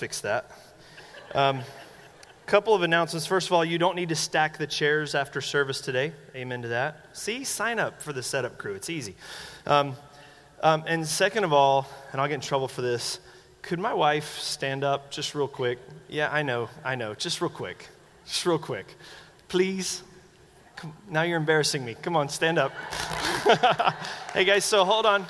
fix that. Um, couple of announcements. First of all, you don't need to stack the chairs after service today. Amen to that. See, sign up for the setup crew. It's easy. Um, um, and second of all, and I'll get in trouble for this, could my wife stand up just real quick? Yeah, I know, I know. Just real quick. Just real quick. Please. Come, now you're embarrassing me. Come on, stand up. hey, guys, so hold on.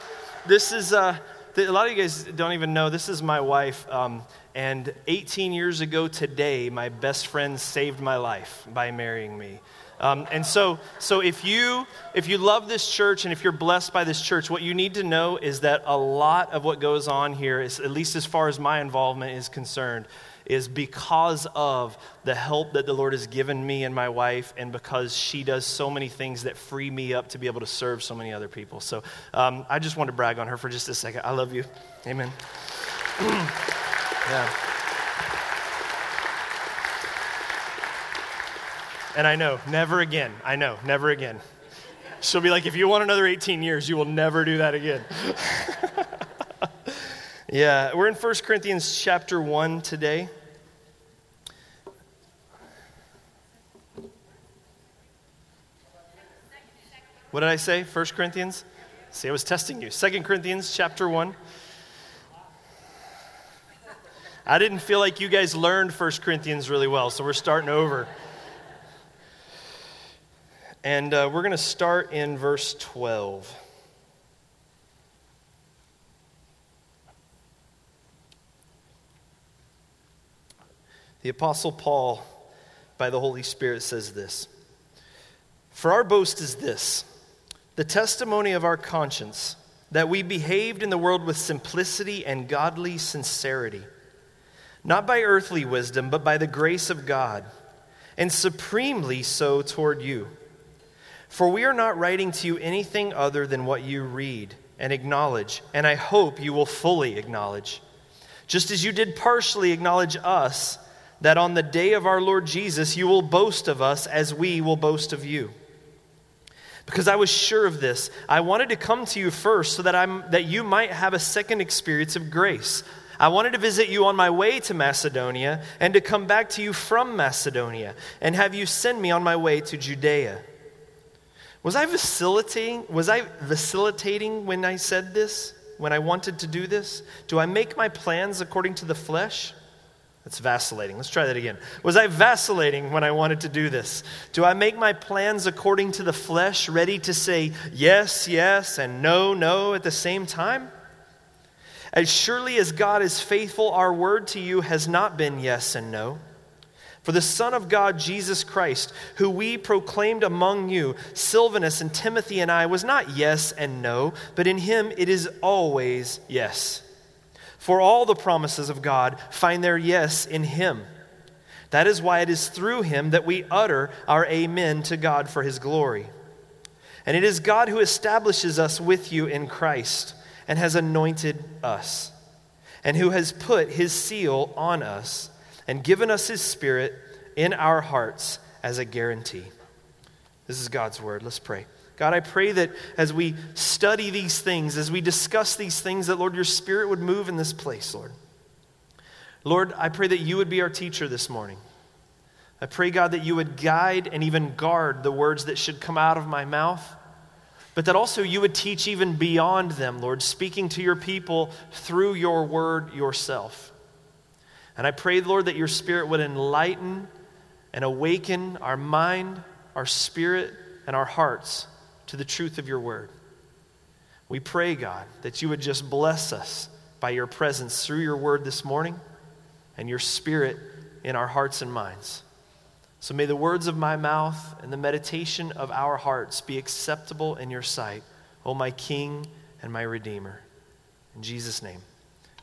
This is, uh, a lot of you guys don't even know, this is my wife. Um, and 18 years ago today, my best friend saved my life by marrying me. Um, and so, so if you if you love this church and if you're blessed by this church, what you need to know is that a lot of what goes on here, is, at least as far as my involvement is concerned, is because of the help that the Lord has given me and my wife, and because she does so many things that free me up to be able to serve so many other people. So um, I just want to brag on her for just a second. I love you. Amen. Yeah. And I know, never again. I know, never again. She'll be like, if you want another 18 years, you will never do that again. yeah, we're in 1 Corinthians chapter 1 today. What did I say? 1 Corinthians? See, I was testing you. 2 Corinthians chapter 1. I didn't feel like you guys learned 1 Corinthians really well, so we're starting over. And uh, we're going to start in verse 12. The Apostle Paul, by the Holy Spirit, says this For our boast is this the testimony of our conscience, that we behaved in the world with simplicity and godly sincerity not by earthly wisdom, but by the grace of God, and supremely so toward you. For we are not writing to you anything other than what you read and acknowledge, and I hope you will fully acknowledge. Just as you did partially acknowledge us, that on the day of our Lord Jesus you will boast of us as we will boast of you. Because I was sure of this, I wanted to come to you first so that, I'm, that you might have a second experience of grace I wanted to visit you on my way to Macedonia and to come back to you from Macedonia and have you send me on my way to Judea. Was I facilitating, Was I facilitating when I said this? When I wanted to do this? Do I make my plans according to the flesh? That's vacillating. Let's try that again. Was I vacillating when I wanted to do this? Do I make my plans according to the flesh, ready to say yes, yes, and no, no at the same time? As surely as God is faithful, our word to you has not been yes and no. For the Son of God, Jesus Christ, who we proclaimed among you, Silvanus and Timothy and I, was not yes and no, but in him it is always yes. For all the promises of God find their yes in him. That is why it is through him that we utter our amen to God for his glory. And it is God who establishes us with you in Christ and has anointed us, and who has put his seal on us and given us his spirit in our hearts as a guarantee. This is God's word. Let's pray. God, I pray that as we study these things, as we discuss these things, that, Lord, your spirit would move in this place, Lord. Lord, I pray that you would be our teacher this morning. I pray, God, that you would guide and even guard the words that should come out of my mouth but that also you would teach even beyond them, Lord, speaking to your people through your word yourself. And I pray, Lord, that your spirit would enlighten and awaken our mind, our spirit, and our hearts to the truth of your word. We pray, God, that you would just bless us by your presence through your word this morning and your spirit in our hearts and minds. So may the words of my mouth and the meditation of our hearts be acceptable in your sight, O my King and my Redeemer. In Jesus' name,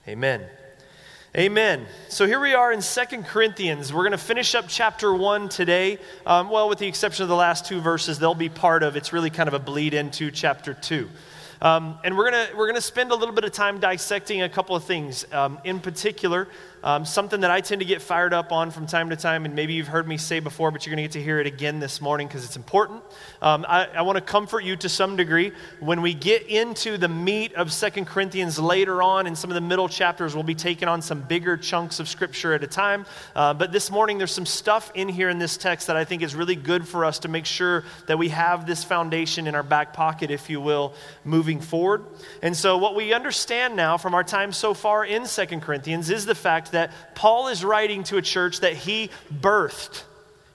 amen. Amen. So here we are in Second Corinthians. We're going to finish up chapter 1 today. Um, well, with the exception of the last two verses, they'll be part of it's really kind of a bleed into chapter 2. Um, and we're going to we're gonna spend a little bit of time dissecting a couple of things. Um, in particular, um, something that I tend to get fired up on from time to time, and maybe you've heard me say before, but you're going to get to hear it again this morning because it's important. Um, I, I want to comfort you to some degree. When we get into the meat of Second Corinthians later on, in some of the middle chapters, we'll be taking on some bigger chunks of Scripture at a time. Uh, but this morning, there's some stuff in here in this text that I think is really good for us to make sure that we have this foundation in our back pocket, if you will, moving forward. And so, what we understand now from our time so far in Second Corinthians is the fact fact that Paul is writing to a church that he birthed.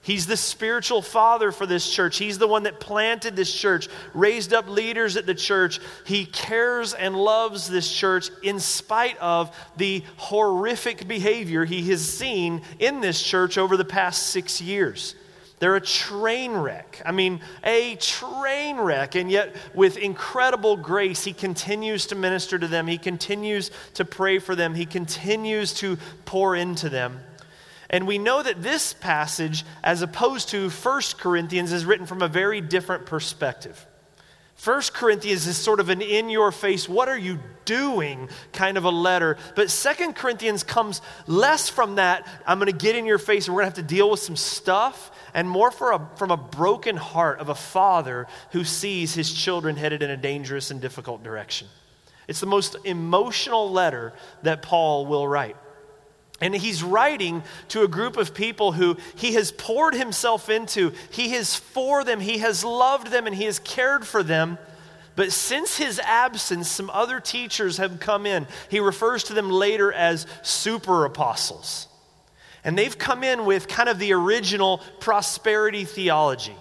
He's the spiritual father for this church. He's the one that planted this church, raised up leaders at the church. He cares and loves this church in spite of the horrific behavior he has seen in this church over the past six years. They're a train wreck. I mean, a train wreck. And yet, with incredible grace, he continues to minister to them. He continues to pray for them. He continues to pour into them. And we know that this passage, as opposed to 1 Corinthians, is written from a very different perspective. First Corinthians is sort of an in your face, what are you doing kind of a letter. But Second Corinthians comes less from that, I'm going to get in your face and we're going to have to deal with some stuff, and more a, from a broken heart of a father who sees his children headed in a dangerous and difficult direction. It's the most emotional letter that Paul will write. And he's writing to a group of people who he has poured himself into. He is for them, he has loved them, and he has cared for them. But since his absence, some other teachers have come in. He refers to them later as super apostles. And they've come in with kind of the original prosperity theology,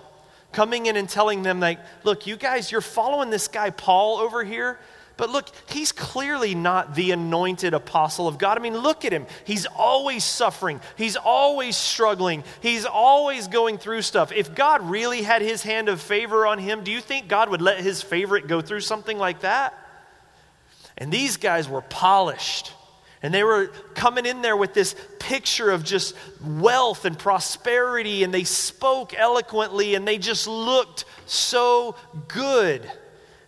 coming in and telling them, like, look, you guys, you're following this guy Paul over here, but look, he's clearly not the anointed apostle of God. I mean, look at him. He's always suffering, he's always struggling, he's always going through stuff. If God really had his hand of favor on him, do you think God would let his favorite go through something like that? And these guys were polished. And they were coming in there with this picture of just wealth and prosperity, and they spoke eloquently, and they just looked so good.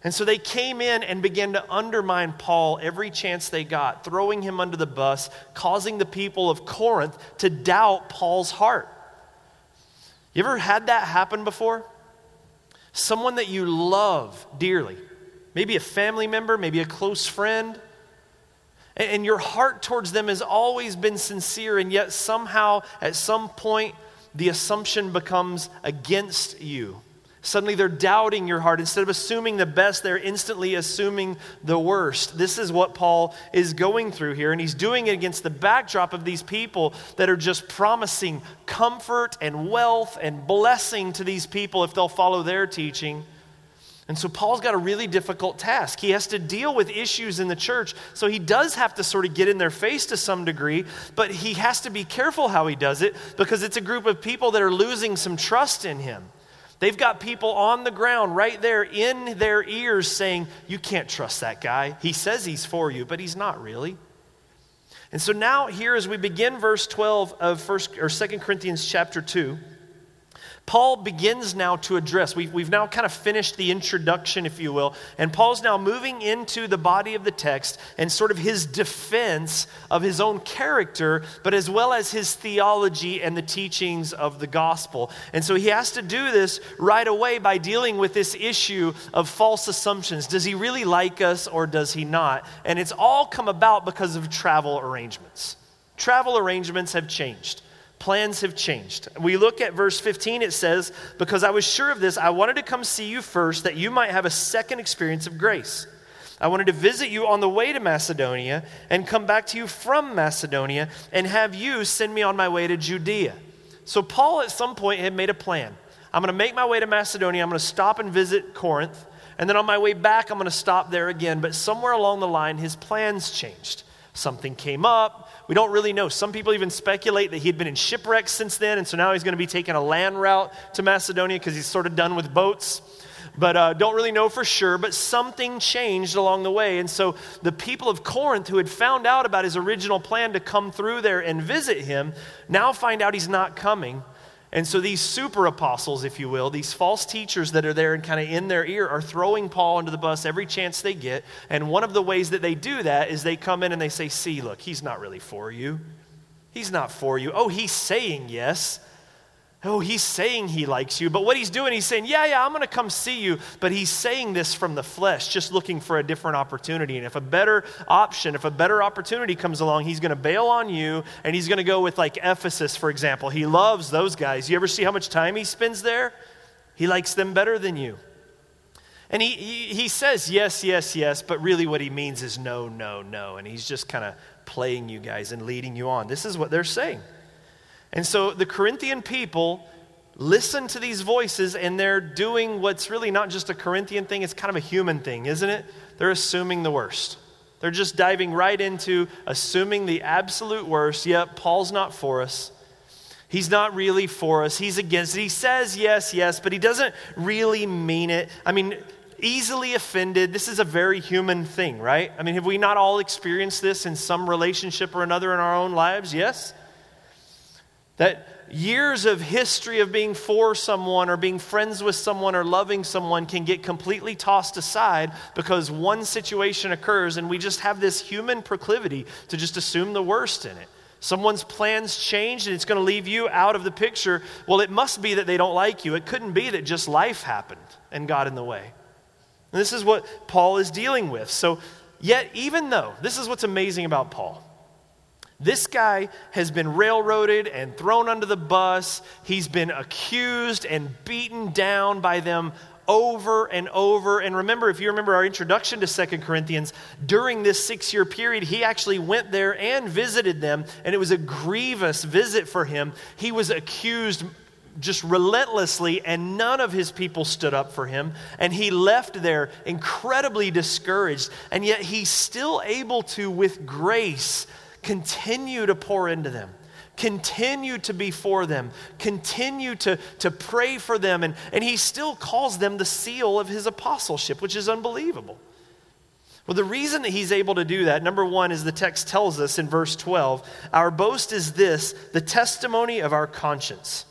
And so they came in and began to undermine Paul every chance they got, throwing him under the bus, causing the people of Corinth to doubt Paul's heart. You ever had that happen before? Someone that you love dearly, maybe a family member, maybe a close friend, and your heart towards them has always been sincere, and yet somehow, at some point, the assumption becomes against you. Suddenly they're doubting your heart. Instead of assuming the best, they're instantly assuming the worst. This is what Paul is going through here. And he's doing it against the backdrop of these people that are just promising comfort and wealth and blessing to these people if they'll follow their teaching. And so Paul's got a really difficult task. He has to deal with issues in the church. So he does have to sort of get in their face to some degree, but he has to be careful how he does it because it's a group of people that are losing some trust in him. They've got people on the ground right there in their ears saying, You can't trust that guy. He says he's for you, but he's not really. And so now, here as we begin verse 12 of first or 2 Corinthians chapter 2, Paul begins now to address, we've, we've now kind of finished the introduction, if you will, and Paul's now moving into the body of the text and sort of his defense of his own character, but as well as his theology and the teachings of the gospel. And so he has to do this right away by dealing with this issue of false assumptions. Does he really like us or does he not? And it's all come about because of travel arrangements. Travel arrangements have changed plans have changed. We look at verse 15, it says, Because I was sure of this, I wanted to come see you first, that you might have a second experience of grace. I wanted to visit you on the way to Macedonia and come back to you from Macedonia and have you send me on my way to Judea. So, Paul at some point had made a plan. I'm going to make my way to Macedonia. I'm going to stop and visit Corinth. And then on my way back, I'm going to stop there again. But somewhere along the line, his plans changed. Something came up. We don't really know. Some people even speculate that he'd been in shipwrecks since then, and so now he's going to be taking a land route to Macedonia because he's sort of done with boats. But uh, don't really know for sure. But something changed along the way. And so the people of Corinth who had found out about his original plan to come through there and visit him now find out he's not coming. And so these super apostles, if you will, these false teachers that are there and kind of in their ear are throwing Paul under the bus every chance they get. And one of the ways that they do that is they come in and they say, See, look, he's not really for you. He's not for you. Oh, he's saying yes. Oh, he's saying he likes you, but what he's doing, he's saying, Yeah, yeah, I'm going to come see you. But he's saying this from the flesh, just looking for a different opportunity. And if a better option, if a better opportunity comes along, he's going to bail on you and he's going to go with, like, Ephesus, for example. He loves those guys. You ever see how much time he spends there? He likes them better than you. And he, he, he says yes, yes, yes, but really what he means is no, no, no. And he's just kind of playing you guys and leading you on. This is what they're saying. And so the Corinthian people listen to these voices and they're doing what's really not just a Corinthian thing, it's kind of a human thing, isn't it? They're assuming the worst. They're just diving right into assuming the absolute worst. Yep, Paul's not for us. He's not really for us. He's against it. He says yes, yes, but he doesn't really mean it. I mean, easily offended. This is a very human thing, right? I mean, have we not all experienced this in some relationship or another in our own lives? Yes? That years of history of being for someone or being friends with someone or loving someone can get completely tossed aside because one situation occurs and we just have this human proclivity to just assume the worst in it. Someone's plans changed and it's going to leave you out of the picture. Well, it must be that they don't like you. It couldn't be that just life happened and got in the way. And this is what Paul is dealing with. So, yet, even though, this is what's amazing about Paul. This guy has been railroaded and thrown under the bus. He's been accused and beaten down by them over and over. And remember, if you remember our introduction to Second Corinthians, during this six year period, he actually went there and visited them, and it was a grievous visit for him. He was accused just relentlessly, and none of his people stood up for him. And he left there incredibly discouraged, and yet he's still able to, with grace, continue to pour into them continue to be for them, continue to, to pray for them. And, and he still calls them the seal of his apostleship, which is unbelievable. Well, the reason that he's able to do that, number one, is the text tells us in verse 12 our boast is this the testimony of our conscience,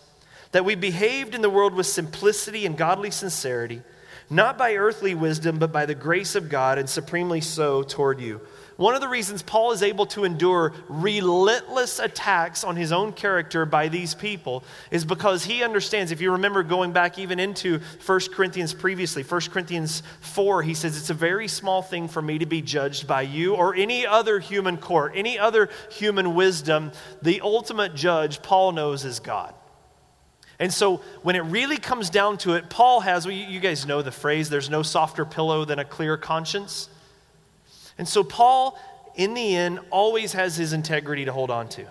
that we behaved in the world with simplicity and godly sincerity, not by earthly wisdom, but by the grace of God, and supremely so toward you one of the reasons Paul is able to endure relentless attacks on his own character by these people is because he understands. If you remember going back even into 1 Corinthians previously, 1 Corinthians 4, he says, It's a very small thing for me to be judged by you or any other human court, any other human wisdom. The ultimate judge, Paul knows, is God. And so when it really comes down to it, Paul has, well, you guys know the phrase, there's no softer pillow than a clear conscience. And so Paul, in the end, always has his integrity to hold on to.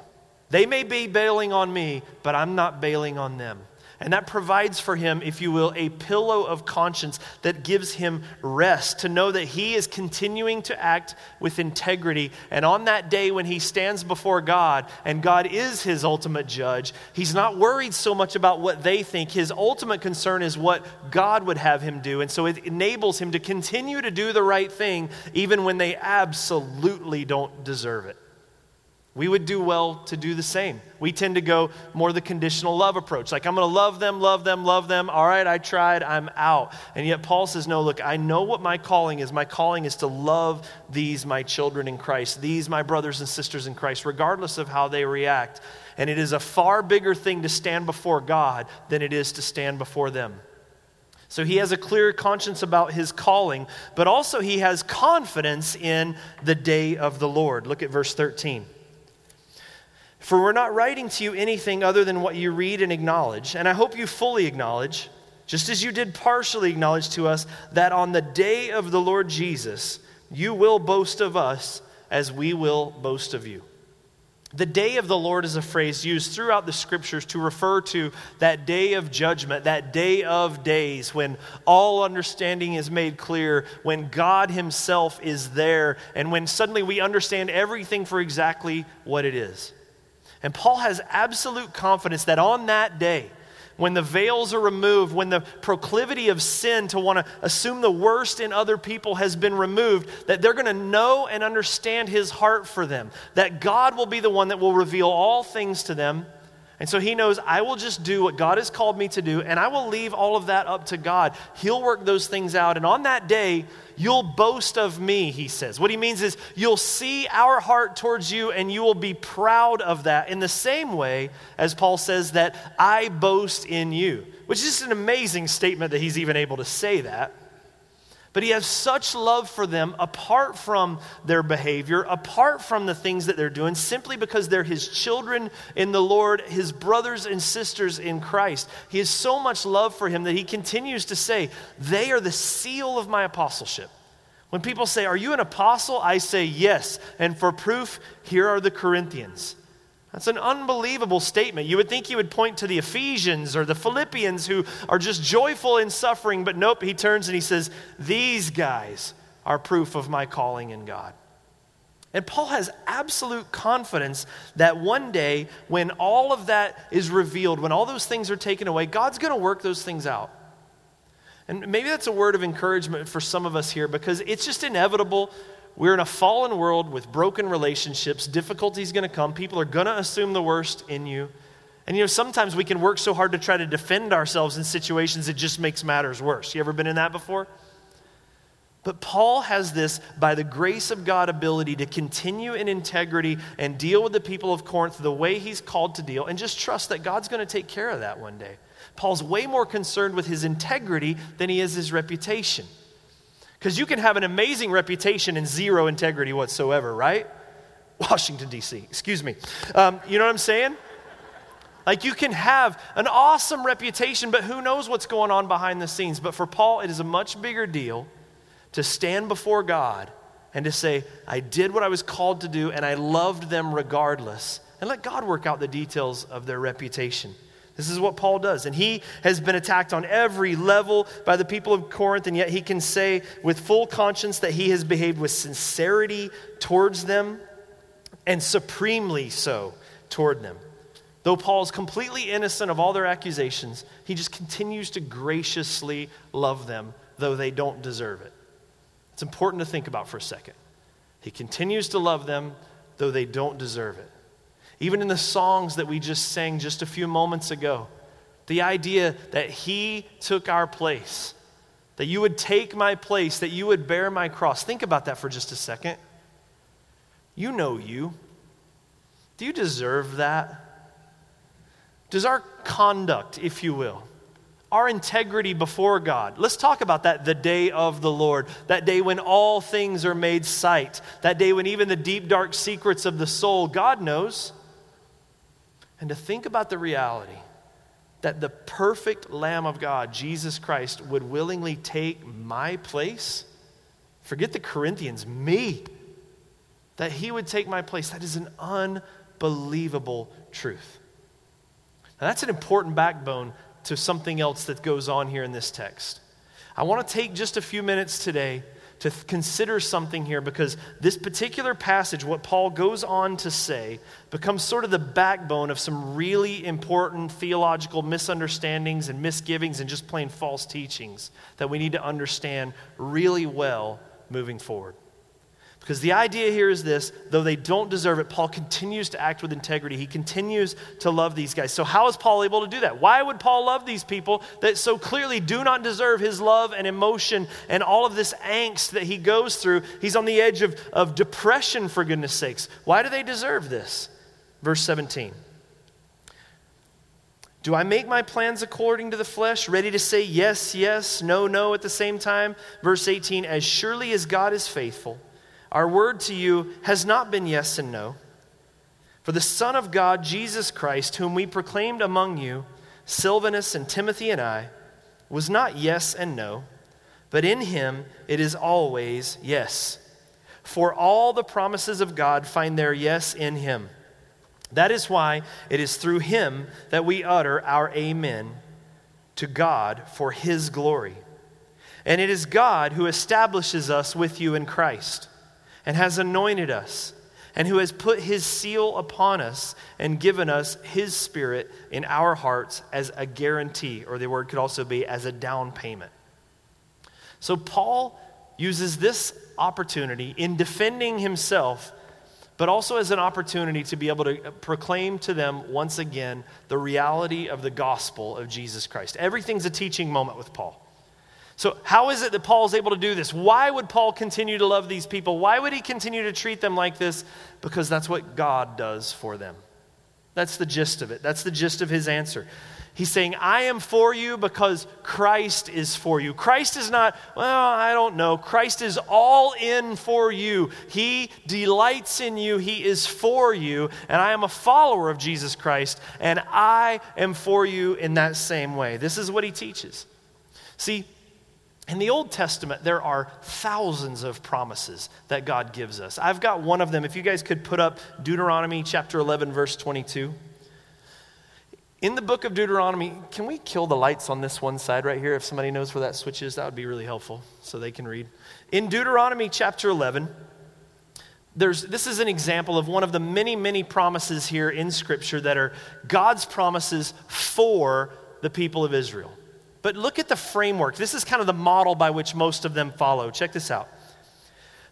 They may be bailing on me, but I'm not bailing on them. And that provides for him, if you will, a pillow of conscience that gives him rest to know that he is continuing to act with integrity. And on that day when he stands before God and God is his ultimate judge, he's not worried so much about what they think. His ultimate concern is what God would have him do. And so it enables him to continue to do the right thing even when they absolutely don't deserve it. We would do well to do the same. We tend to go more the conditional love approach. Like, I'm going to love them, love them, love them. All right, I tried, I'm out. And yet, Paul says, No, look, I know what my calling is. My calling is to love these, my children in Christ, these, my brothers and sisters in Christ, regardless of how they react. And it is a far bigger thing to stand before God than it is to stand before them. So he has a clear conscience about his calling, but also he has confidence in the day of the Lord. Look at verse 13. For we're not writing to you anything other than what you read and acknowledge. And I hope you fully acknowledge, just as you did partially acknowledge to us, that on the day of the Lord Jesus, you will boast of us as we will boast of you. The day of the Lord is a phrase used throughout the scriptures to refer to that day of judgment, that day of days when all understanding is made clear, when God Himself is there, and when suddenly we understand everything for exactly what it is. And Paul has absolute confidence that on that day, when the veils are removed, when the proclivity of sin to want to assume the worst in other people has been removed, that they're going to know and understand his heart for them. That God will be the one that will reveal all things to them. And so he knows I will just do what God has called me to do, and I will leave all of that up to God. He'll work those things out. And on that day, you'll boast of me, he says. What he means is you'll see our heart towards you, and you will be proud of that in the same way as Paul says that I boast in you, which is just an amazing statement that he's even able to say that. But he has such love for them apart from their behavior, apart from the things that they're doing, simply because they're his children in the Lord, his brothers and sisters in Christ. He has so much love for him that he continues to say, They are the seal of my apostleship. When people say, Are you an apostle? I say, Yes. And for proof, here are the Corinthians. That's an unbelievable statement. You would think he would point to the Ephesians or the Philippians who are just joyful in suffering, but nope, he turns and he says, These guys are proof of my calling in God. And Paul has absolute confidence that one day, when all of that is revealed, when all those things are taken away, God's going to work those things out. And maybe that's a word of encouragement for some of us here because it's just inevitable we're in a fallen world with broken relationships. Difficulties going to come. People are going to assume the worst in you. And you know, sometimes we can work so hard to try to defend ourselves in situations it just makes matters worse. You ever been in that before? But Paul has this, by the grace of God, ability to continue in integrity and deal with the people of Corinth the way he's called to deal, and just trust that God's going to take care of that one day. Paul's way more concerned with his integrity than he is his reputation. Because you can have an amazing reputation and zero integrity whatsoever, right? Washington, D.C., excuse me. Um, you know what I'm saying? Like you can have an awesome reputation, but who knows what's going on behind the scenes. But for Paul, it is a much bigger deal to stand before God and to say, I did what I was called to do and I loved them regardless. And let God work out the details of their reputation. This is what Paul does. And he has been attacked on every level by the people of Corinth, and yet he can say with full conscience that he has behaved with sincerity towards them and supremely so toward them. Though Paul is completely innocent of all their accusations, he just continues to graciously love them, though they don't deserve it. It's important to think about for a second. He continues to love them, though they don't deserve it. Even in the songs that we just sang just a few moments ago, the idea that He took our place, that you would take my place, that you would bear my cross. Think about that for just a second. You know you. Do you deserve that? Does our conduct, if you will, our integrity before God. Let's talk about that the day of the Lord, that day when all things are made sight, that day when even the deep, dark secrets of the soul, God knows and to think about the reality that the perfect Lamb of God, Jesus Christ, would willingly take my place. Forget the Corinthians, me. That he would take my place. That is an unbelievable truth. Now, that's an important backbone to something else that goes on here in this text. I want to take just a few minutes today to consider something here because this particular passage, what Paul goes on to say, becomes sort of the backbone of some really important theological misunderstandings and misgivings and just plain false teachings that we need to understand really well moving forward. Because the idea here is this though they don't deserve it, Paul continues to act with integrity. He continues to love these guys. So, how is Paul able to do that? Why would Paul love these people that so clearly do not deserve his love and emotion and all of this angst that he goes through? He's on the edge of, of depression, for goodness sakes. Why do they deserve this? Verse 17. Do I make my plans according to the flesh, ready to say yes, yes, no, no at the same time? Verse 18 As surely as God is faithful, our word to you has not been yes and no. For the Son of God, Jesus Christ, whom we proclaimed among you, Silvanus and Timothy and I, was not yes and no, but in him it is always yes. For all the promises of God find their yes in him. That is why it is through him that we utter our amen to God for his glory. And it is God who establishes us with you in Christ and has anointed us, and who has put his seal upon us and given us his spirit in our hearts as a guarantee, or the word could also be as a down payment. So Paul uses this opportunity in defending himself but also as an opportunity to be able to proclaim to them once again the reality of the gospel of Jesus Christ. Everything's a teaching moment with Paul. So, how is it that Paul is able to do this? Why would Paul continue to love these people? Why would he continue to treat them like this? Because that's what God does for them. That's the gist of it. That's the gist of his answer. He's saying, I am for you because Christ is for you. Christ is not, well, I don't know. Christ is all in for you. He delights in you. He is for you. And I am a follower of Jesus Christ, and I am for you in that same way. This is what he teaches. See, in the Old Testament, there are thousands of promises that God gives us. I've got one of them. If you guys could put up Deuteronomy chapter 11, verse 22. In the book of Deuteronomy, can we kill the lights on this one side right here? If somebody knows where that switch is, that would be really helpful so they can read. In Deuteronomy chapter 11, there's, this is an example of one of the many, many promises here in Scripture that are God's promises for the people of Israel. But look at the framework. This is kind of the model by which most of them follow. Check this out.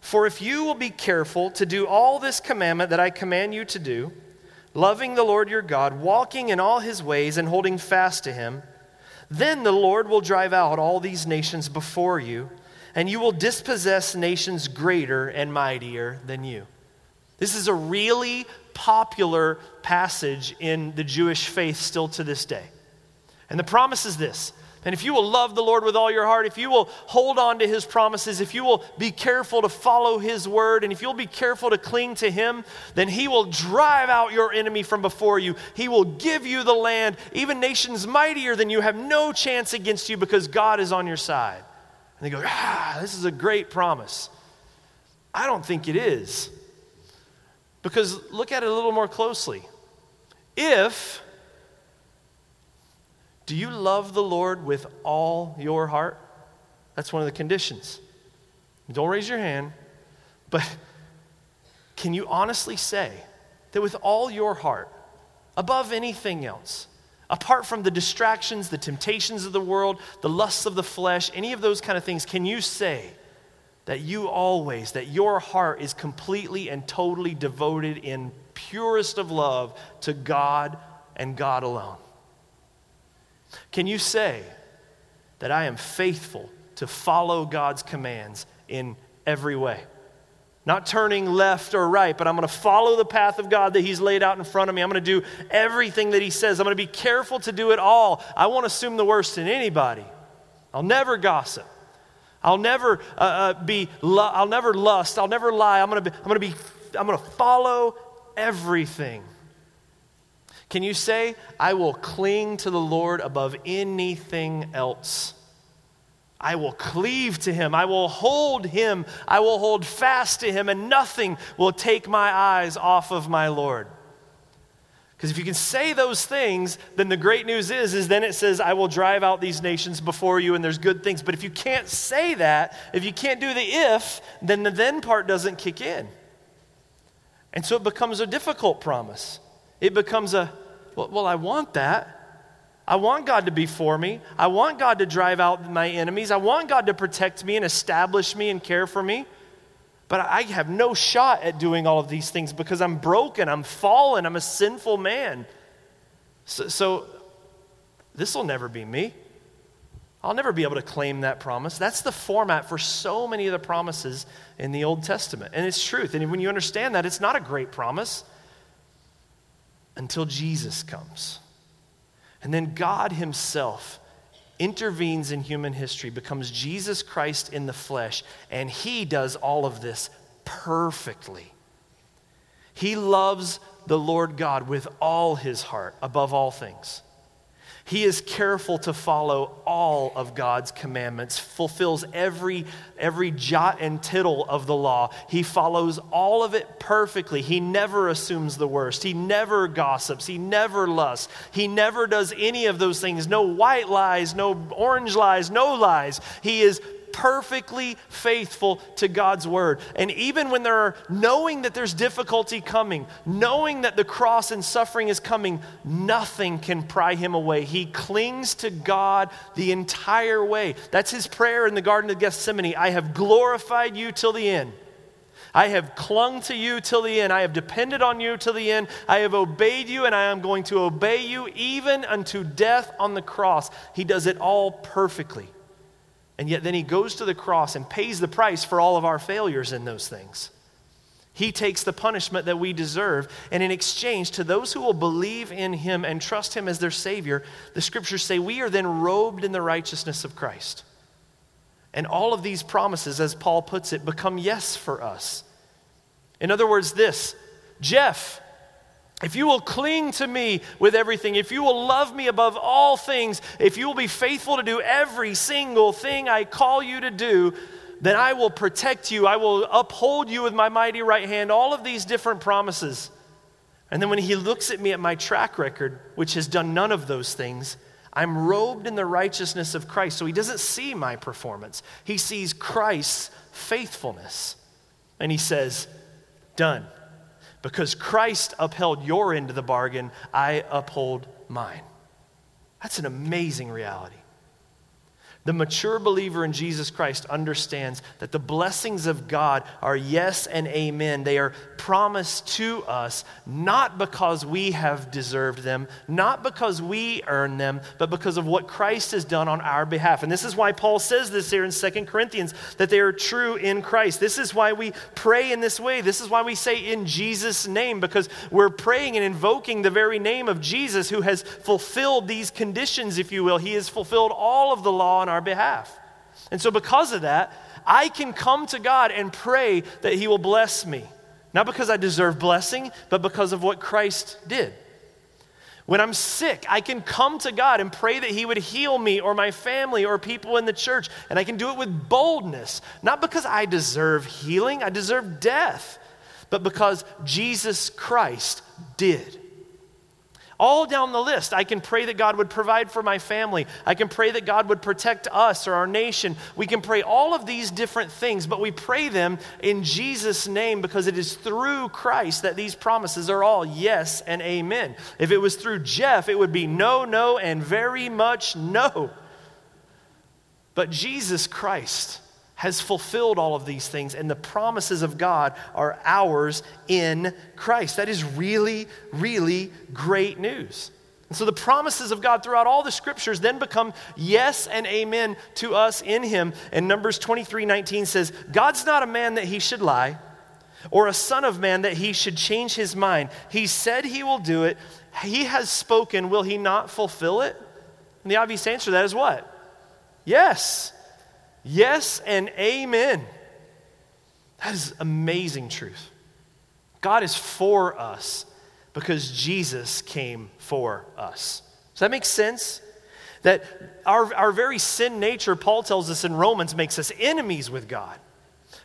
For if you will be careful to do all this commandment that I command you to do, loving the Lord your God, walking in all his ways, and holding fast to him, then the Lord will drive out all these nations before you, and you will dispossess nations greater and mightier than you. This is a really popular passage in the Jewish faith still to this day. And the promise is this and if you will love the Lord with all your heart, if you will hold on to his promises, if you will be careful to follow his word, and if you'll be careful to cling to him, then he will drive out your enemy from before you. He will give you the land. Even nations mightier than you have no chance against you because God is on your side. And they go, ah, this is a great promise. I don't think it is. Because look at it a little more closely. If do you love the Lord with all your heart? That's one of the conditions. Don't raise your hand, but can you honestly say that with all your heart, above anything else, apart from the distractions, the temptations of the world, the lusts of the flesh, any of those kind of things, can you say that you always, that your heart is completely and totally devoted in purest of love to God and God alone? Can you say that I am faithful to follow God's commands in every way? Not turning left or right, but I'm going to follow the path of God that He's laid out in front of me. I'm going to do everything that He says. I'm going to be careful to do it all. I won't assume the worst in anybody. I'll never gossip. I'll never uh, uh, be. I'll never lust. I'll never lie. I'm going to be. I'm going to be. I'm going to follow everything can you say, I will cling to the Lord above anything else? I will cleave to him. I will hold him. I will hold fast to him, and nothing will take my eyes off of my Lord. Because if you can say those things, then the great news is, is then it says, I will drive out these nations before you, and there's good things. But if you can't say that, if you can't do the if, then the then part doesn't kick in. And so it becomes a difficult promise. It becomes a, well, I want that. I want God to be for me. I want God to drive out my enemies. I want God to protect me and establish me and care for me. But I have no shot at doing all of these things because I'm broken, I'm fallen, I'm a sinful man. So, so this will never be me. I'll never be able to claim that promise. That's the format for so many of the promises in the Old Testament. And it's truth. And when you understand that, it's not a great promise until Jesus comes. And then God Himself intervenes in human history, becomes Jesus Christ in the flesh, and He does all of this perfectly. He loves the Lord God with all His heart, above all things. He is careful to follow all of God's commandments, fulfills every, every jot and tittle of the law. He follows all of it perfectly. He never assumes the worst. He never gossips. He never lusts. He never does any of those things. No white lies, no orange lies, no lies. He is perfectly faithful to God's word. And even when there are, knowing that there's difficulty coming, knowing that the cross and suffering is coming, nothing can pry him away. He clings to God the entire way. That's his prayer in the Garden of Gethsemane I have glorified you till the end. I have clung to you till the end. I have depended on you till the end. I have obeyed you, and I am going to obey you even unto death on the cross. He does it all perfectly. And yet, then he goes to the cross and pays the price for all of our failures in those things. He takes the punishment that we deserve. And in exchange, to those who will believe in him and trust him as their Savior, the scriptures say we are then robed in the righteousness of Christ. And all of these promises, as Paul puts it, become yes for us. In other words, this Jeff, if you will cling to me with everything, if you will love me above all things, if you will be faithful to do every single thing I call you to do, then I will protect you. I will uphold you with my mighty right hand. All of these different promises. And then when he looks at me at my track record, which has done none of those things, I'm robed in the righteousness of Christ. So he doesn't see my performance, he sees Christ's faithfulness. And he says, Done. Because Christ upheld your end of the bargain, I uphold mine. That's an amazing reality. The mature believer in Jesus Christ understands that the blessings of God are yes and amen. They are promised to us not because we have deserved them, not because we earn them, but because of what Christ has done on our behalf. And this is why Paul says this here in 2 Corinthians that they are true in Christ. This is why we pray in this way. This is why we say in Jesus' name, because we're praying and invoking the very name of Jesus who has fulfilled these conditions, if you will. He has fulfilled all of the law our behalf. And so, because of that, I can come to God and pray that He will bless me. Not because I deserve blessing, but because of what Christ did. When I'm sick, I can come to God and pray that He would heal me or my family or people in the church. And I can do it with boldness, not because I deserve healing, I deserve death, but because Jesus Christ did all down the list. I can pray that God would provide for my family. I can pray that God would protect us or our nation. We can pray all of these different things, but we pray them in Jesus' name because it is through Christ that these promises are all yes and amen. If it was through Jeff, it would be no, no, and very much no. But Jesus Christ has fulfilled all of these things, and the promises of God are ours in Christ. That is really, really great news. And so the promises of God throughout all the scriptures then become yes and amen to us in Him. And Numbers 23 19 says, God's not a man that he should lie, or a son of man that he should change his mind. He said he will do it. He has spoken. Will he not fulfill it? And the obvious answer to that is what? Yes. Yes and amen. That is amazing truth. God is for us because Jesus came for us. Does that make sense? That our, our very sin nature, Paul tells us in Romans, makes us enemies with God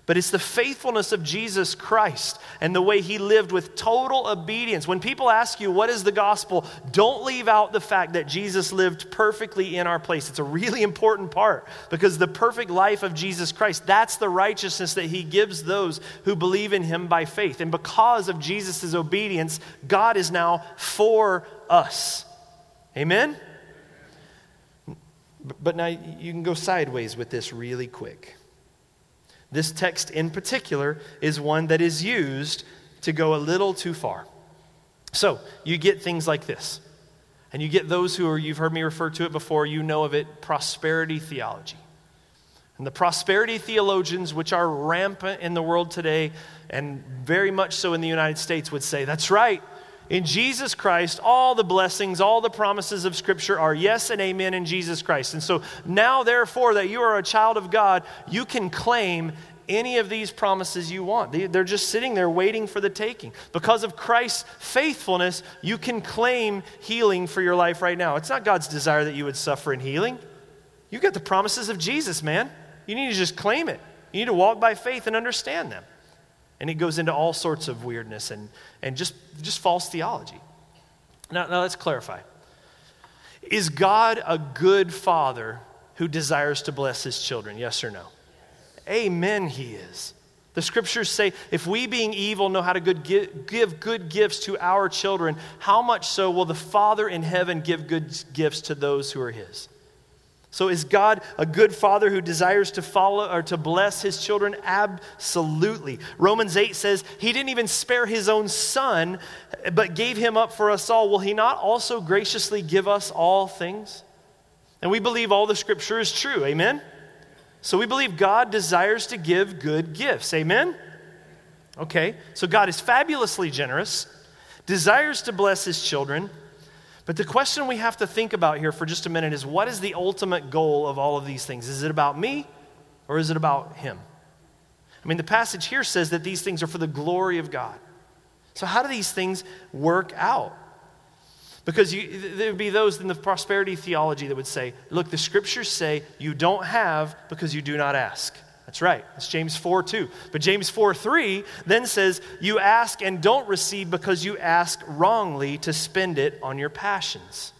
but it's the faithfulness of Jesus Christ and the way he lived with total obedience. When people ask you, what is the gospel? Don't leave out the fact that Jesus lived perfectly in our place. It's a really important part because the perfect life of Jesus Christ, that's the righteousness that he gives those who believe in him by faith. And because of Jesus' obedience, God is now for us. Amen? But now you can go sideways with this really quick. This text in particular is one that is used to go a little too far. So you get things like this. And you get those who are, you've heard me refer to it before, you know of it, prosperity theology. And the prosperity theologians, which are rampant in the world today, and very much so in the United States, would say, that's right. In Jesus Christ, all the blessings, all the promises of Scripture are yes and amen in Jesus Christ. And so now, therefore, that you are a child of God, you can claim any of these promises you want. They're just sitting there waiting for the taking. Because of Christ's faithfulness, you can claim healing for your life right now. It's not God's desire that you would suffer in healing. You got the promises of Jesus, man. You need to just claim it. You need to walk by faith and understand them. And it goes into all sorts of weirdness and, and just, just false theology. Now, now, let's clarify. Is God a good father who desires to bless his children? Yes or no? Amen, he is. The scriptures say, if we being evil know how to good, give good gifts to our children, how much so will the Father in heaven give good gifts to those who are his? So is God a good father who desires to follow or to bless his children? Absolutely. Romans 8 says he didn't even spare his own son, but gave him up for us all. Will he not also graciously give us all things? And we believe all the scripture is true. Amen? So we believe God desires to give good gifts. Amen? Okay, so God is fabulously generous, desires to bless his children. But the question we have to think about here for just a minute is what is the ultimate goal of all of these things? Is it about me or is it about Him? I mean, the passage here says that these things are for the glory of God. So, how do these things work out? Because you, there would be those in the prosperity theology that would say, look, the scriptures say you don't have because you do not ask. That's right. That's James 4 2. But James 4 3 then says, You ask and don't receive because you ask wrongly to spend it on your passions.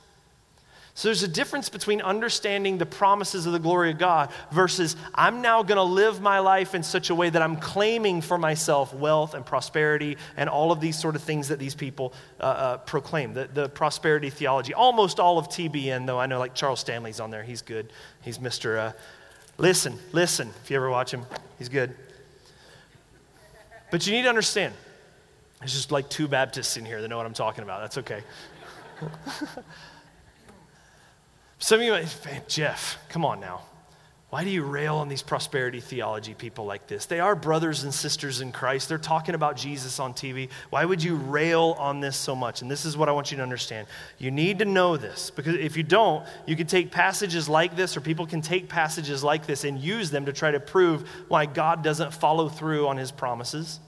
So there's a difference between understanding the promises of the glory of God versus I'm now going to live my life in such a way that I'm claiming for myself wealth and prosperity and all of these sort of things that these people uh, uh, proclaim. The, the prosperity theology. Almost all of TBN, though, I know like Charles Stanley's on there. He's good. He's Mr. Uh, Listen, listen, if you ever watch him, he's good. But you need to understand, there's just like two Baptists in here that know what I'm talking about. That's okay. Some of you might, Jeff, come on now. Why do you rail on these prosperity theology people like this? They are brothers and sisters in Christ. They're talking about Jesus on TV. Why would you rail on this so much? And this is what I want you to understand. You need to know this because if you don't, you can take passages like this, or people can take passages like this and use them to try to prove why God doesn't follow through on his promises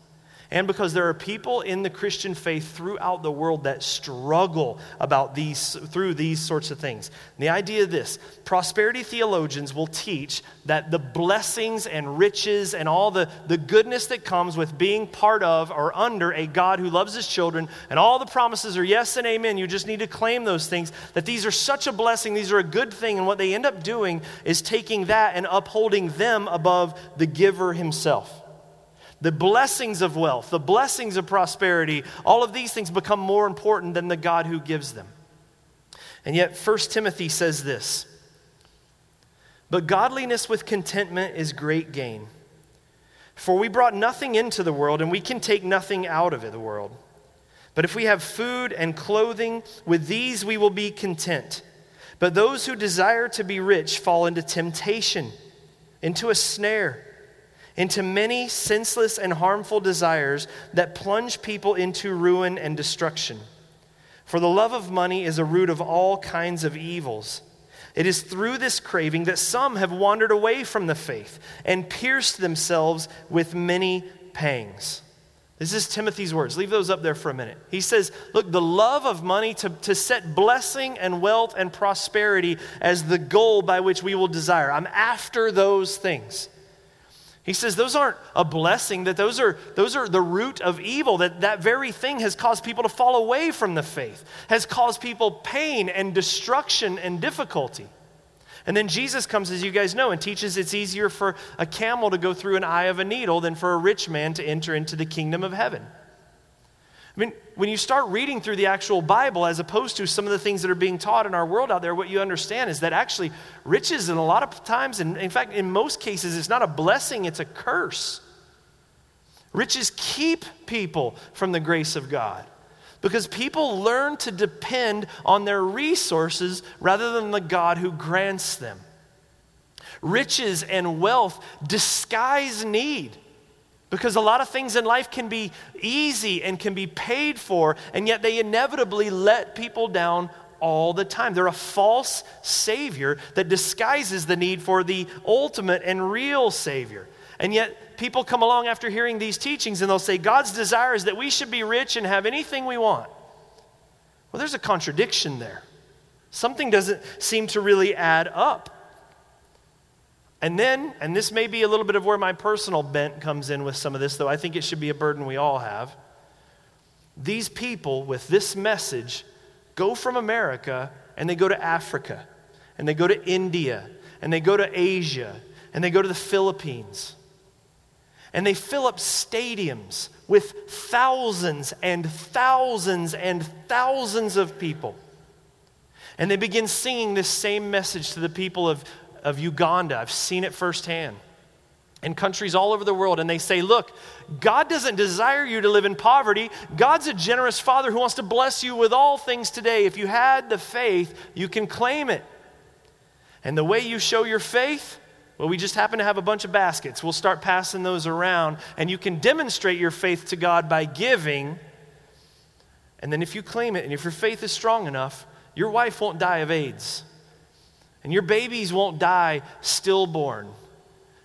and because there are people in the Christian faith throughout the world that struggle about these through these sorts of things. And the idea of this, prosperity theologians will teach that the blessings and riches and all the, the goodness that comes with being part of or under a God who loves his children, and all the promises are yes and amen. You just need to claim those things, that these are such a blessing, these are a good thing, and what they end up doing is taking that and upholding them above the giver himself the blessings of wealth, the blessings of prosperity, all of these things become more important than the God who gives them. And yet, 1 Timothy says this But godliness with contentment is great gain. For we brought nothing into the world, and we can take nothing out of the world. But if we have food and clothing, with these we will be content. But those who desire to be rich fall into temptation, into a snare into many senseless and harmful desires that plunge people into ruin and destruction. For the love of money is a root of all kinds of evils. It is through this craving that some have wandered away from the faith and pierced themselves with many pangs. This is Timothy's words. Leave those up there for a minute. He says, Look, the love of money to, to set blessing and wealth and prosperity as the goal by which we will desire. I'm after those things. He says those aren't a blessing, that those are, those are the root of evil, that that very thing has caused people to fall away from the faith, has caused people pain and destruction and difficulty. And then Jesus comes, as you guys know, and teaches it's easier for a camel to go through an eye of a needle than for a rich man to enter into the kingdom of heaven. I mean, when you start reading through the actual Bible, as opposed to some of the things that are being taught in our world out there, what you understand is that actually riches, in a lot of times, and in fact, in most cases, it's not a blessing, it's a curse. Riches keep people from the grace of God because people learn to depend on their resources rather than the God who grants them. Riches and wealth disguise need. Because a lot of things in life can be easy and can be paid for, and yet they inevitably let people down all the time. They're a false Savior that disguises the need for the ultimate and real Savior. And yet, people come along after hearing these teachings and they'll say, God's desire is that we should be rich and have anything we want. Well, there's a contradiction there. Something doesn't seem to really add up. And then, and this may be a little bit of where my personal bent comes in with some of this, though I think it should be a burden we all have. These people with this message go from America and they go to Africa, and they go to India, and they go to Asia, and they go to the Philippines. And they fill up stadiums with thousands and thousands and thousands of people. And they begin singing this same message to the people of, of Uganda. I've seen it firsthand. In countries all over the world, and they say, Look, God doesn't desire you to live in poverty. God's a generous Father who wants to bless you with all things today. If you had the faith, you can claim it. And the way you show your faith, well, we just happen to have a bunch of baskets. We'll start passing those around, and you can demonstrate your faith to God by giving. And then, if you claim it, and if your faith is strong enough, your wife won't die of AIDS, and your babies won't die stillborn,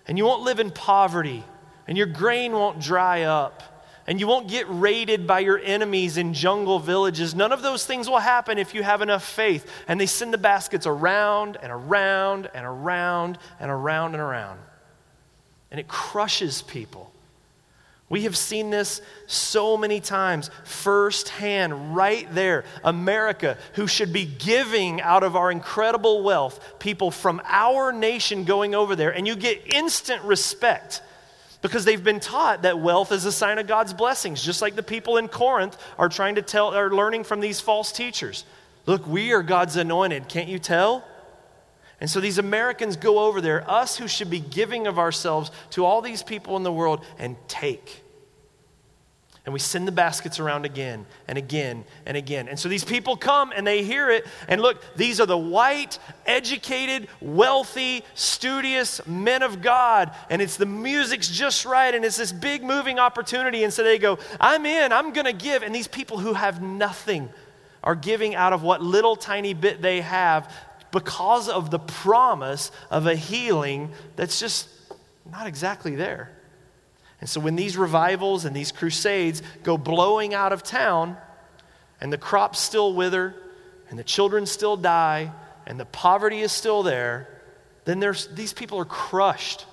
and you won't live in poverty, and your grain won't dry up, and you won't get raided by your enemies in jungle villages. None of those things will happen if you have enough faith. And they send the baskets around and around and around and around and around. And it crushes people. We have seen this so many times firsthand, right there. America, who should be giving out of our incredible wealth, people from our nation going over there, and you get instant respect because they've been taught that wealth is a sign of God's blessings, just like the people in Corinth are trying to tell, are learning from these false teachers. Look, we are God's anointed, can't you tell? And so these Americans go over there, us who should be giving of ourselves to all these people in the world, and take. And we send the baskets around again and again and again. And so these people come and they hear it. And look, these are the white, educated, wealthy, studious men of God. And it's the music's just right. And it's this big moving opportunity. And so they go, I'm in, I'm going to give. And these people who have nothing are giving out of what little tiny bit they have because of the promise of a healing that's just not exactly there. And so when these revivals and these crusades go blowing out of town, and the crops still wither, and the children still die, and the poverty is still there, then these people are crushed.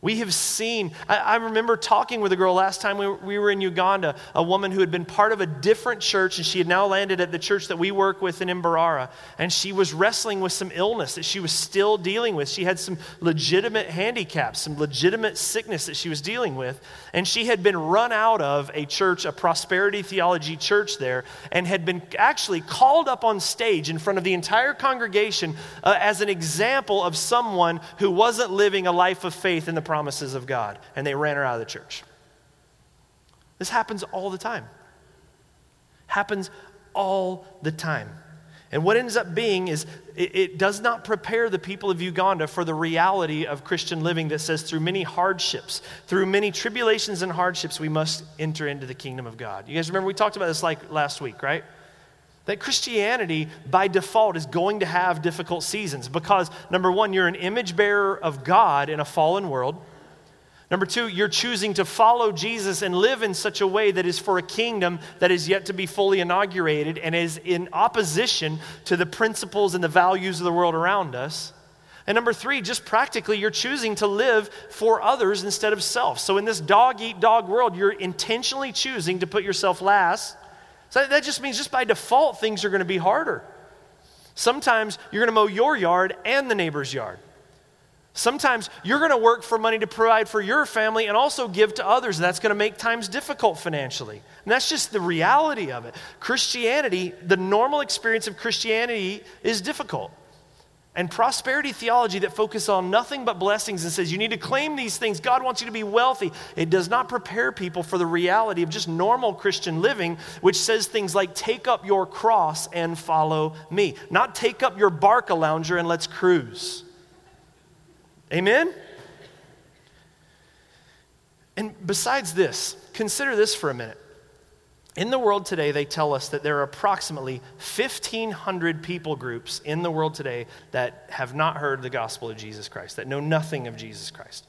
We have seen, I, I, remember talking with a girl last time we, we were in Uganda, a woman who had been part of a different church, and she had now landed at the church that we work with in Mbarara. And she was wrestling with some illness that she was still dealing with. She had some legitimate handicaps, some legitimate sickness that she was dealing with. And she had been run out of a church, a prosperity theology church there, and had been actually called up on stage in front of the entire congregation uh, as an example of someone who wasn't living a life of faith in the promises of God, and they ran her out of the church. This happens all the time. Happens all the time. And what ends up being is it, it, does not prepare the people of Uganda for the reality of Christian living that says through many hardships, through many tribulations and hardships, we must enter into the kingdom of God. You guys remember we talked about this like last week, right? That Christianity, by default, is going to have difficult seasons because, number one, you're an image bearer of God in a fallen world. Number two, you're choosing to follow Jesus and live in such a way that is for a kingdom that is yet to be fully inaugurated and is in opposition to the principles and the values of the world around us. And number three, just practically, you're choosing to live for others instead of self. So in this dog eat dog world, you're intentionally choosing to put yourself last so that just means, just by default, things are going to be harder. Sometimes you're going to mow your yard and the neighbor's yard. Sometimes you're going to work for money to provide for your family and also give to others, that's going to make times difficult financially. And that's just the reality of it. Christianity, the normal experience of Christianity, is difficult and prosperity theology that focuses on nothing but blessings and says you need to claim these things. God wants you to be wealthy. It does not prepare people for the reality of just normal christian living which says things like take up your cross and follow me. Not take up your Barcalounger and let's cruise. Amen? And besides this consider this for a minute in the world today, they tell us that there are approximately 1,500 people groups in the world today that have not heard the gospel of Jesus Christ, that know nothing of Jesus Christ.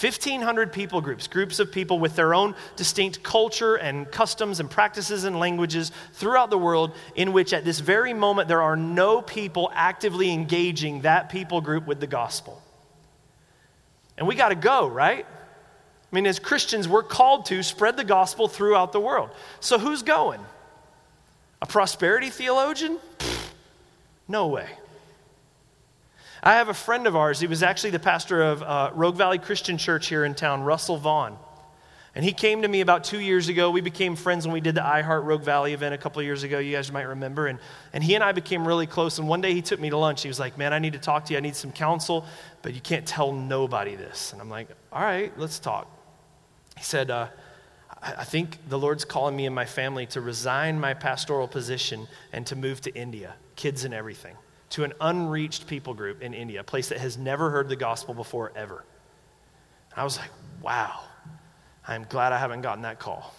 1,500 people groups, groups of people with their own distinct culture and customs and practices and languages throughout the world, in which at this very moment there are no people actively engaging that people group with the gospel. And we got to go, right? I mean, as Christians, we're called to spread the gospel throughout the world. So who's going? A prosperity theologian? No way. I have a friend of ours. He was actually the pastor of uh, Rogue Valley Christian Church here in town, Russell Vaughn. And he came to me about two years ago. We became friends when we did the iHeart Rogue Valley event a couple of years ago. You guys might remember. And, and he and I became really close. And one day he took me to lunch. He was like, Man, I need to talk to you. I need some counsel, but you can't tell nobody this. And I'm like, All right, let's talk. He said, uh, I think the Lord's calling me and my family to resign my pastoral position and to move to India, kids and everything, to an unreached people group in India, a place that has never heard the gospel before ever. And I was like, Wow I'm glad I haven't gotten that call.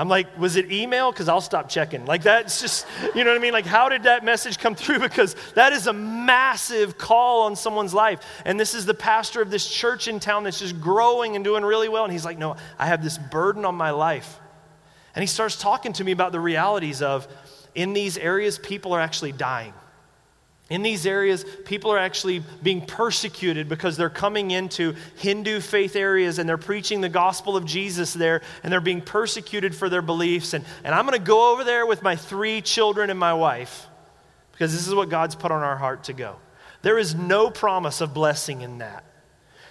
I'm like, was it email? Because I'll stop checking. Like, that's just, you know what I mean? Like, how did that message come through? Because that is a massive call on someone's life. And this is the pastor of this church in town that's just growing and doing really well. And he's like, no, I have this burden on my life. And he starts talking to me about the realities of in these areas, people are actually dying. In these areas, people are actually being persecuted because they're coming into Hindu faith areas and they're preaching the gospel of Jesus there and they're being persecuted for their beliefs. And, and I'm going to go over there with my three children and my wife because this is what God's put on our heart to go. There is no promise of blessing in that.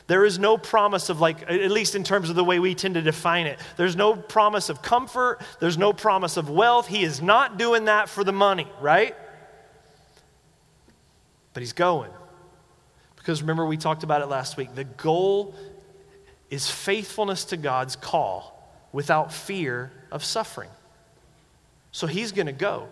There is no promise of, like, at least in terms of the way we tend to define it, there's no promise of comfort, there's no promise of wealth. He is not doing that for the money, right? But he's going. Because remember, we talked about it last week. The goal is faithfulness to God's call without fear of suffering. So he's going to go.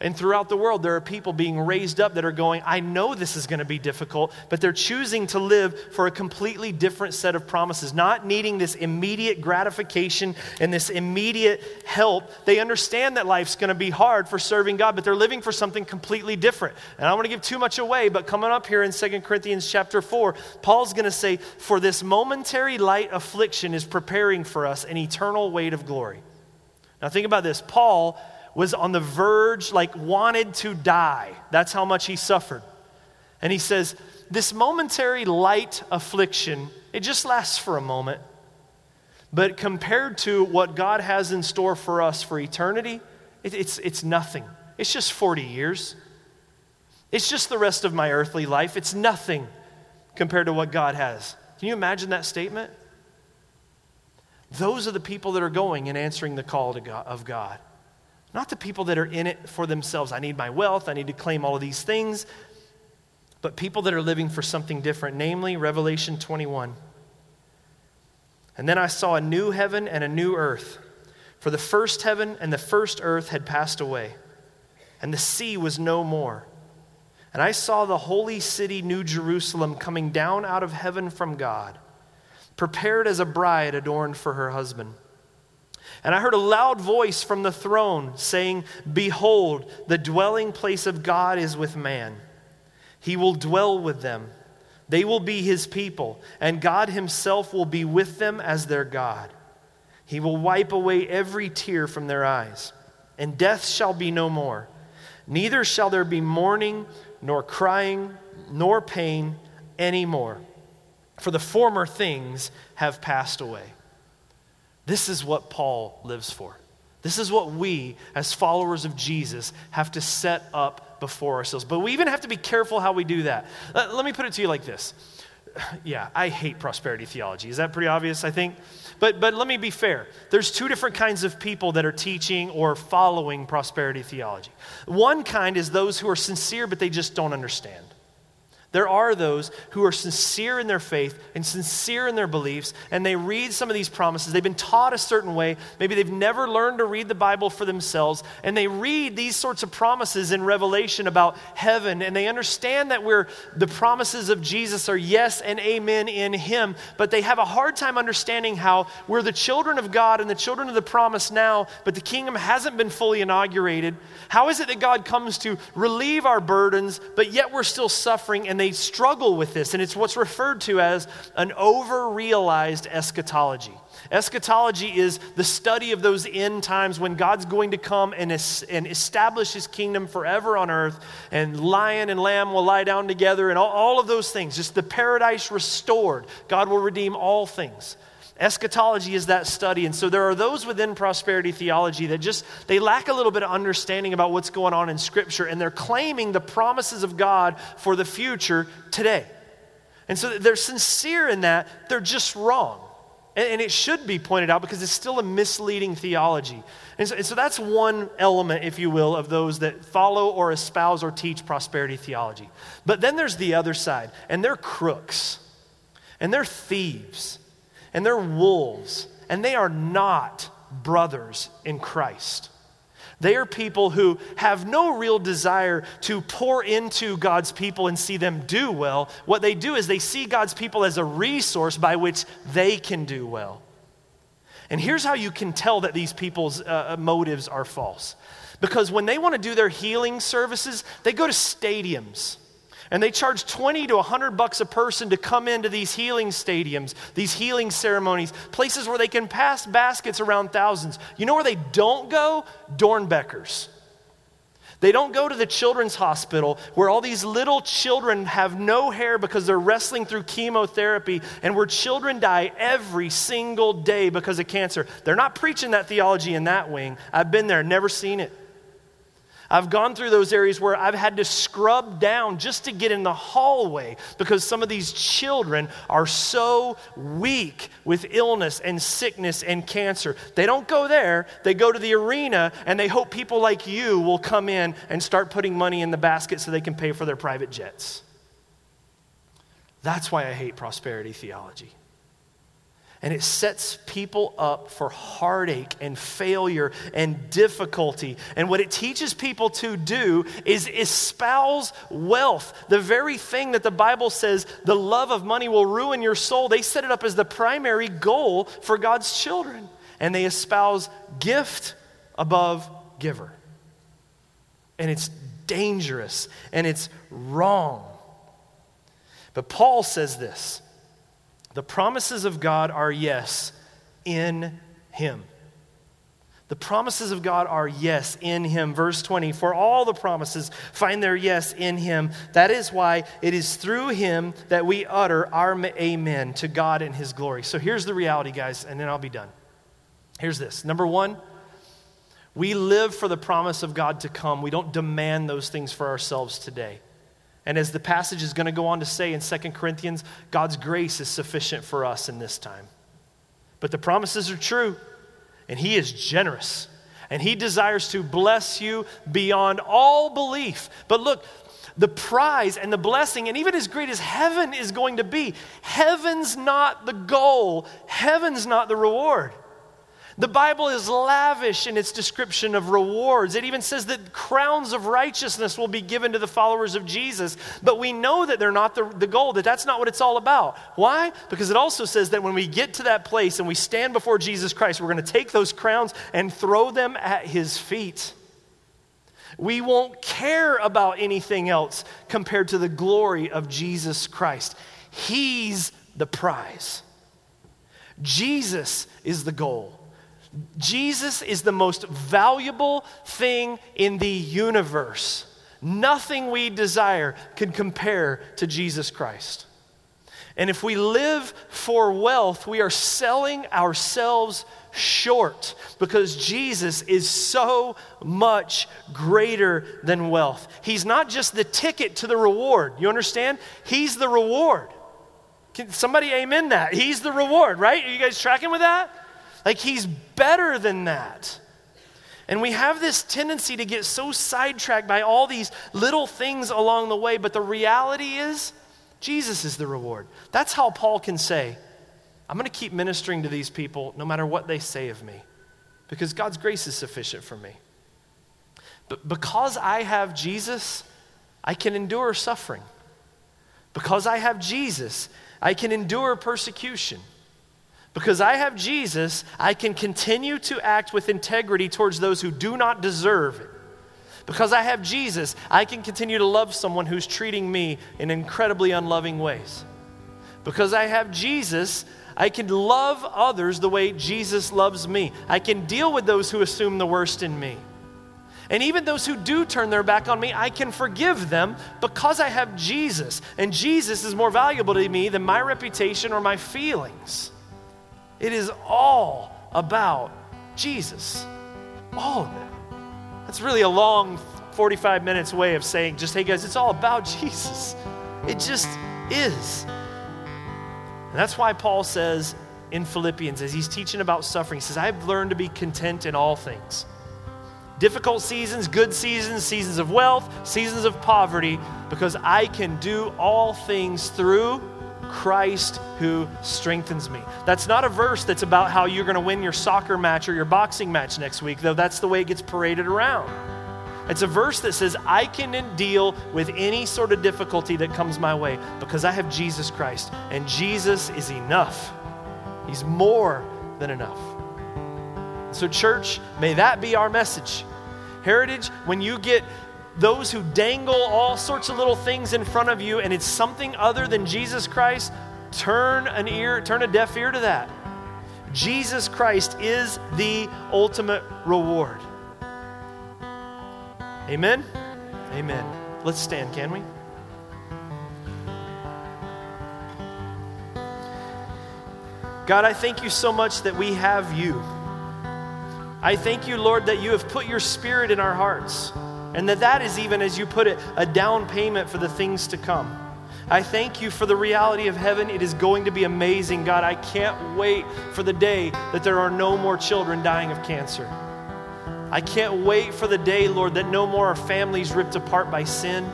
And throughout the world, there are people being raised up that are going, I know this is going to be difficult, but they're choosing to live for a completely different set of promises, not needing this immediate gratification and this immediate help. They understand that life's going to be hard for serving God, but they're living for something completely different. And I don't want to give too much away, but coming up here in 2 Corinthians chapter 4, Paul's going to say, For this momentary light affliction is preparing for us an eternal weight of glory. Now, think about this. Paul was on the verge, like wanted to die. That's how much he suffered. And he says, This momentary light affliction, it just lasts for a moment. But compared to what God has in store for us for eternity, it, it's, it's nothing. It's just 40 years. It's just the rest of my earthly life. It's nothing compared to what God has. Can you imagine that statement? Those are the people that are going and answering the call God, of God. Not the people that are in it for themselves. I need my wealth, I need to claim all of these things, but people that are living for something different, namely Revelation 21. And then I saw a new heaven and a new earth, for the first heaven and the first earth had passed away, and the sea was no more. And I saw the holy city, New Jerusalem, coming down out of heaven from God, prepared as a bride adorned for her husband. And I heard a loud voice from the throne saying, Behold, the dwelling place of God is with man. He will dwell with them. They will be his people, and God himself will be with them as their God. He will wipe away every tear from their eyes, and death shall be no more. Neither shall there be mourning, nor crying, nor pain any more, for the former things have passed away. This is what Paul lives for. This is what we, as followers of Jesus, have to set up before ourselves. But we even have to be careful how we do that. Let, let me put it to you like this. Yeah, I hate prosperity theology. Is that pretty obvious, I think? But, but let me be fair. There's two different kinds of people that are teaching or following prosperity theology. One kind is those who are sincere, but they just don't understand. There are those who are sincere in their faith and sincere in their beliefs, and they read some of these promises. They've been taught a certain way. Maybe they've never learned to read the Bible for themselves, and they read these sorts of promises in Revelation about heaven, and they understand that we're, the promises of Jesus are yes and amen in Him, but they have a hard time understanding how we're the children of God and the children of the promise now, but the kingdom hasn't been fully inaugurated. How is it that God comes to relieve our burdens, but yet we're still suffering and they struggle with this, and it's what's referred to as an over realized eschatology. Eschatology is the study of those end times when God's going to come and, es- and establish his kingdom forever on earth, and lion and lamb will lie down together, and all, all of those things. Just the paradise restored. God will redeem all things. Eschatology is that study. And so there are those within prosperity theology that just they lack a little bit of understanding about what's going on in scripture and they're claiming the promises of God for the future today. And so they're sincere in that, they're just wrong. And, it should be pointed out because it's still a misleading theology. And so, and so, that's one element, if you will, of those that follow or espouse or teach prosperity theology. But then there's the other side, and they're crooks, and they're thieves, and they're wolves, and they are not brothers in Christ. They are people who have no real desire to pour into God's people and see them do well. What they do is they see God's people as a resource by which they can do well. And here's how you can tell that these people's uh, uh motives are false. Because when they want to do their healing services, they go to stadiums. And they charge 20 to 100 bucks a person to come into these healing stadiums, these healing ceremonies, places where they can pass baskets around thousands. You know where they don't go? Doernbechers. They don't go to the children's hospital where all these little children have no hair because they're wrestling through chemotherapy and where children die every single day because of cancer. They're not preaching that theology in that wing. I've been there, never seen it. I've gone through those areas where I've had to scrub down just to get in the hallway because some of these children are so weak with illness and sickness and cancer. They don't go there, they go to the arena and they hope people like you will come in and start putting money in the basket so they can pay for their private jets. That's why I hate prosperity theology. And it sets people up for heartache and failure and difficulty. And what it teaches people to do is espouse wealth. The very thing that the Bible says the love of money will ruin your soul, they set it up as the primary goal for God's children. And they espouse gift above giver. And it's dangerous and it's wrong. But Paul says this. The promises of God are yes in Him. The promises of God are yes in Him. Verse 20, for all the promises find their yes in Him. That is why it is through Him that we utter our amen to God and His glory. So here's the reality, guys, and then I'll be done. Here's this. Number one, we live for the promise of God to come. We don't demand those things for ourselves today. And as the passage is going to go on to say in 2 Corinthians, God's grace is sufficient for us in this time. But the promises are true, and He is generous, and He desires to bless you beyond all belief. But look, the prize and the blessing, and even as great as heaven is going to be, heaven's not the goal, heaven's not the reward. The Bible is lavish in its description of rewards. It even says that crowns of righteousness will be given to the followers of Jesus. But we know that they're not the, the goal, that that's not what it's all about. Why? Because it also says that when we get to that place and we stand before Jesus Christ, we're going to take those crowns and throw them at his feet. We won't care about anything else compared to the glory of Jesus Christ. He's the prize. Jesus is the goal. Jesus is the most valuable thing in the universe. Nothing we desire can compare to Jesus Christ. And if we live for wealth, we are selling ourselves short because Jesus is so much greater than wealth. He's not just the ticket to the reward. You understand? He's the reward. Can somebody amen that? He's the reward, right? Are you guys tracking with that? Like he's better than that. And we have this tendency to get so sidetracked by all these little things along the way, but the reality is, Jesus is the reward. That's how Paul can say, I'm going to keep ministering to these people no matter what they say of me, because God's grace is sufficient for me. But because I have Jesus, I can endure suffering. Because I have Jesus, I can endure persecution. Because I have Jesus, I can continue to act with integrity towards those who do not deserve it. Because I have Jesus, I can continue to love someone who's treating me in incredibly unloving ways. Because I have Jesus, I can love others the way Jesus loves me. I can deal with those who assume the worst in me. And even those who do turn their back on me, I can forgive them because I have Jesus. And Jesus is more valuable to me than my reputation or my feelings. It is all about Jesus. All of it. That's really a long 45 minutes way of saying, just, hey guys, it's all about Jesus. It just is. And that's why Paul says, in Philippians as he's teaching about suffering. He says, I've learned to be content in all things. Difficult seasons, good seasons, seasons of wealth, seasons of poverty, because I can do all things through Christ who strengthens me. That's not a verse that's about how you're going to win your soccer match or your boxing match next week, though that's the way it gets paraded around. It's a verse that says, I can deal with any sort of difficulty that comes my way because I have Jesus Christ, and Jesus is enough. He's more than enough. So, church, may that be our message. Heritage, when you get those who dangle all sorts of little things in front of you and it's something other than Jesus Christ, turn an ear, turn a deaf ear to that. Jesus Christ is the ultimate reward. Amen? Amen. Let's stand, can we? God, I thank you so much that we have you. I thank you, Lord, that you have put your spirit in our hearts, and that that is even, as you put it, a down payment for the things to come. I thank you for the reality of heaven. It is going to be amazing, God. I can't wait for the day that there are no more children dying of cancer. I can't wait for the day, Lord, that no more are families ripped apart by sin.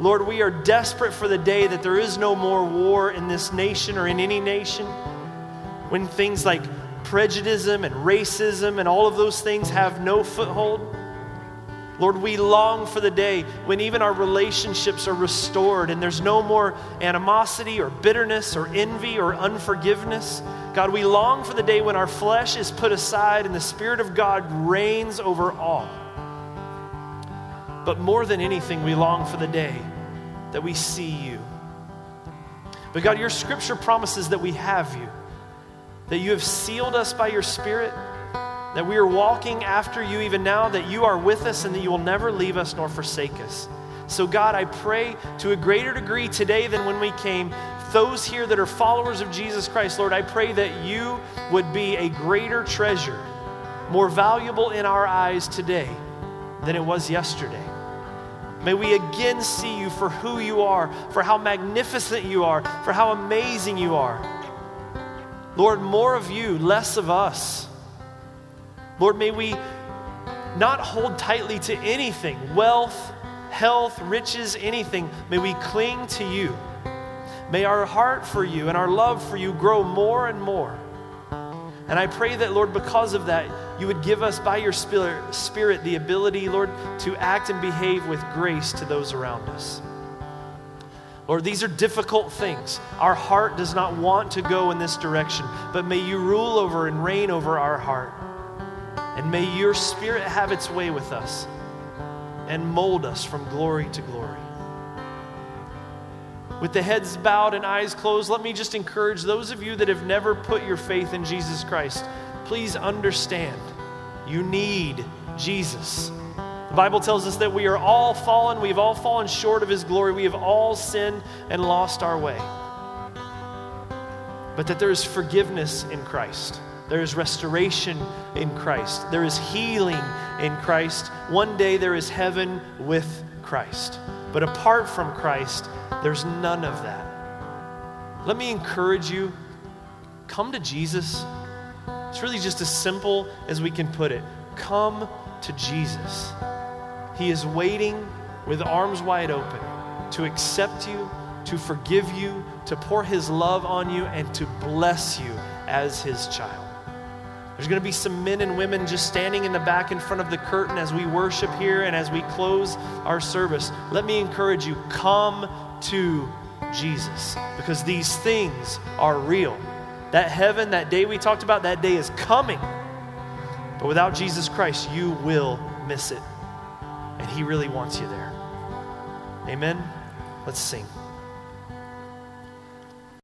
Lord, we are desperate for the day that there is no more war in this nation or in any nation. When things like prejudice and racism and all of those things have no foothold. Lord, we long for the day when even our relationships are restored and there's no more animosity or bitterness or envy or unforgiveness. God, we long for the day when our flesh is put aside and the Spirit of God reigns over all. But more than anything, we long for the day that we see you. But God, your scripture promises that we have you, that you have sealed us by your Spirit, that we are walking after you even now, that you are with us and that you will never leave us nor forsake us. So, God, I pray to a greater degree today than when we came those here that are followers of Jesus Christ, Lord, I pray that you would be a greater treasure, more valuable in our eyes today than it was yesterday. May we again see you for who you are, for how magnificent you are, for how amazing you are. Lord, more of you, less of us. Lord, may we not hold tightly to anything wealth, health, riches, anything. May we cling to you. May our heart for you and our love for you grow more and more. And I pray that, Lord, because of that, you would give us by your Spirit the ability, Lord, to act and behave with grace to those around us. Lord, these are difficult things. Our heart does not want to go in this direction, but may you rule over and reign over our heart. And may your Spirit have its way with us and mold us from glory to glory with the heads bowed and eyes closed, let me just encourage those of you that have never put your faith in Jesus Christ, please understand you need Jesus. The Bible tells us that we are all fallen, we've all fallen short of His glory, we have all sinned and lost our way. But that there is forgiveness in Christ. There is restoration in Christ. There is healing in Christ. One day there is heaven with Christ. But apart from Christ, there's none of that. Let me encourage you come to Jesus. It's really just as simple as we can put it. Come to Jesus. He is waiting with arms wide open to accept you, to forgive you, to pour His love on you, and to bless you as His child. There's going to be some men and women just standing in the back in front of the curtain as we worship here and as we close our service. Let me encourage you come to Jesus because these things are real. That heaven, that day we talked about, that day is coming. But without Jesus Christ, you will miss it. And He really wants you there. Amen. Let's sing.